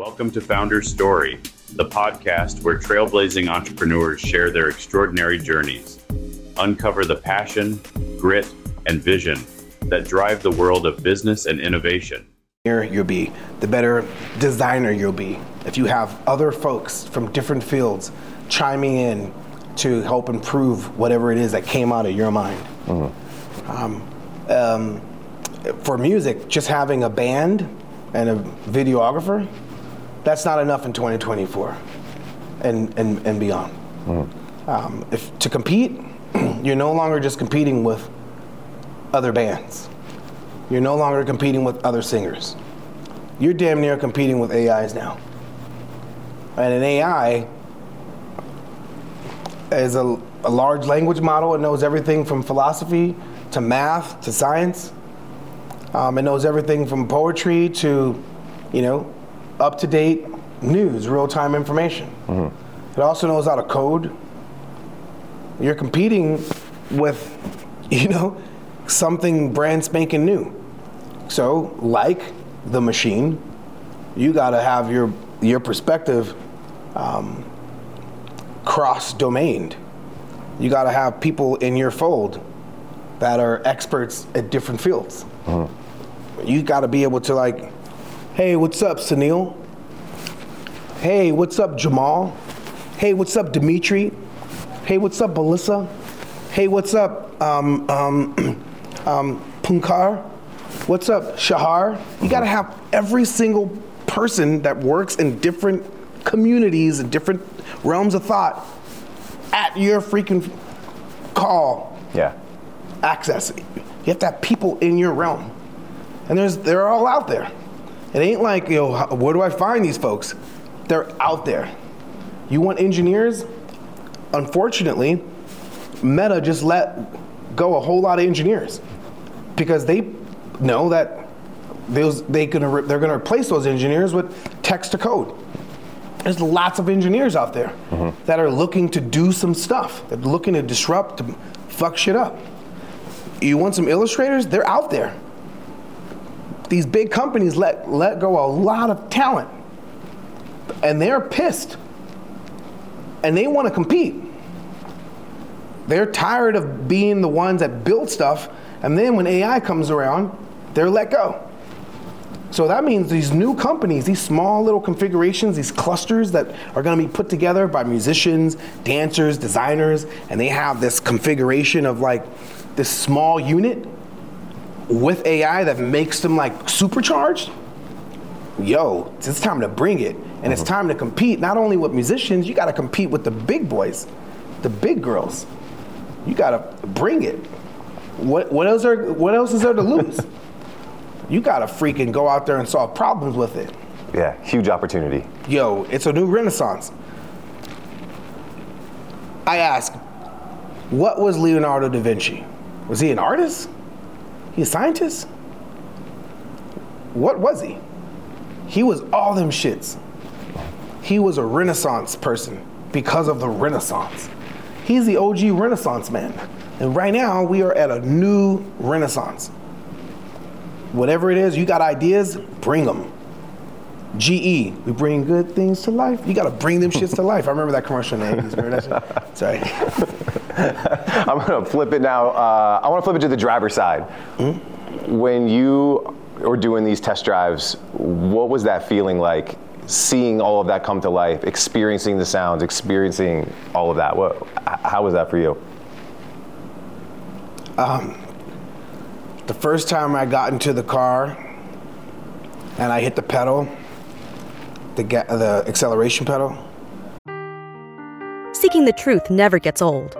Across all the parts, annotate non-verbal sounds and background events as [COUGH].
Welcome to Founder's Story, the podcast where trailblazing entrepreneurs share their extraordinary journeys, uncover the passion, grit, and vision that drive the world of business and innovation. Here You'll be, the better designer you'll be. If you have other folks from different fields chiming in to help improve whatever it is that came out of your mind. Mm-hmm. Um, um, for music, just having a band and a videographer that's not enough in 2024 and, and, and beyond. Mm. Um, if to compete, [CLEARS THROAT] you're no longer just competing with other bands. You're no longer competing with other singers. You're damn near competing with AIs now. And an AI is a, a large language model. It knows everything from philosophy to math to science. Um, it knows everything from poetry to, you know, up to date news, real time information. Mm-hmm. It also knows how to code. You're competing with, [LAUGHS] you know, something brand spanking new. So, like the machine, you got to have your your perspective um, cross domained. You got to have people in your fold that are experts at different fields. Mm-hmm. You got to be able to like Hey, what's up, Sunil? Hey, what's up, Jamal? Hey, what's up, Dimitri? Hey, what's up, Melissa? Hey, what's up, um, um, [CLEARS THROAT] um, Punkar? What's up, Shahar? You gotta have every single person that works in different communities and different realms of thought at your freaking call. Yeah. Access. You have to have people in your realm. And there's they're all out there. It ain't like, yo, where do I find these folks? They're out there. You want engineers? Unfortunately, Meta just let go a whole lot of engineers because they know that those they gonna they're gonna replace those engineers with text to code. There's lots of engineers out there mm-hmm. that are looking to do some stuff. They're looking to disrupt, to fuck shit up. You want some illustrators? They're out there these big companies let, let go a lot of talent. And they're pissed. And they want to compete. They're tired of being the ones that build stuff. And then when AI comes around, they're let go. So that means these new companies, these small little configurations, these clusters that are going to be put together by musicians, dancers, designers, and they have this configuration of like this small unit with AI that makes them like supercharged, yo, it's time to bring it. And mm-hmm. it's time to compete not only with musicians, you gotta compete with the big boys, the big girls. You gotta bring it. What, what, else, are, what else is there to lose? [LAUGHS] you gotta freaking go out there and solve problems with it. Yeah, huge opportunity. Yo, it's a new renaissance. I ask, what was Leonardo da Vinci? Was he an artist? He a scientist? What was he? He was all them shits. He was a renaissance person because of the renaissance. He's the OG renaissance man. And right now we are at a new renaissance. Whatever it is, you got ideas, bring them. GE, we bring good things to life. You got to bring them shits to life. I remember that commercial name. the 80s. Remember Sorry. [LAUGHS] [LAUGHS] I'm going to flip it now. Uh, I want to flip it to the driver's side. Mm-hmm. When you were doing these test drives, what was that feeling like? Seeing all of that come to life, experiencing the sounds, experiencing all of that. What, how was that for you? Um, the first time I got into the car and I hit the pedal, the, ga- the acceleration pedal. Seeking the truth never gets old.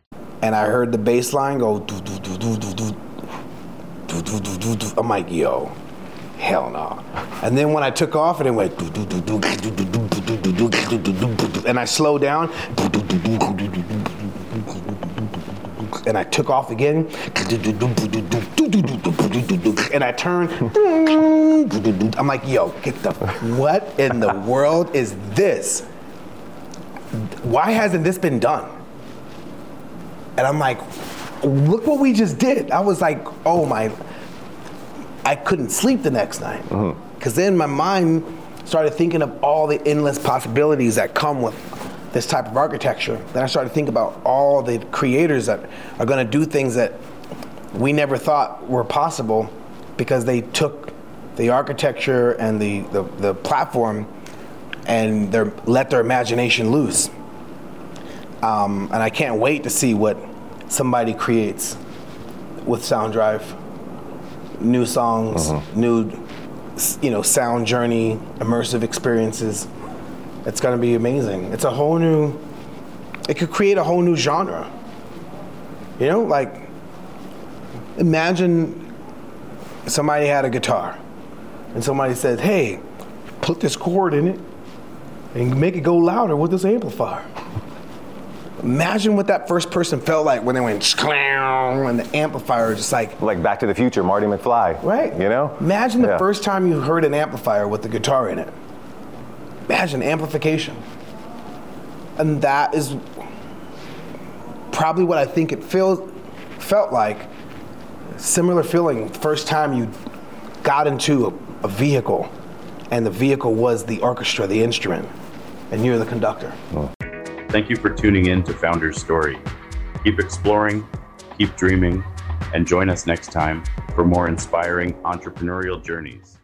and I heard the bass line go. I'm like, yo, hell no. And then when I took off and it went and I slowed down and I took off again and I turned I'm like, yo, get the what in the world is this? Why hasn't this been done? And I'm like, look what we just did. I was like, oh my, I couldn't sleep the next night. Because then my mind started thinking of all the endless possibilities that come with this type of architecture. Then I started to think about all the creators that are going to do things that we never thought were possible because they took the architecture and the, the, the platform and their, let their imagination loose. Um, and I can't wait to see what somebody creates with SoundDrive. New songs, mm-hmm. new, you know, sound journey, immersive experiences. It's gonna be amazing. It's a whole new. It could create a whole new genre. You know, like imagine somebody had a guitar, and somebody said, "Hey, put this cord in it, and make it go louder with this amplifier." Imagine what that first person felt like when they went clown and the amplifier was just like Like Back to the Future, Marty McFly. right. You know? Imagine the Yeah. first time you heard an amplifier with the guitar in it. Imagine amplification. And that is probably what I think it feels felt like. Similar feeling first time you got into a, a vehicle and the vehicle was the orchestra, the instrument, and you're the conductor. Hmm. Thank you for tuning in to Founder's Story. Keep exploring, keep dreaming, and join us next time for more inspiring entrepreneurial journeys.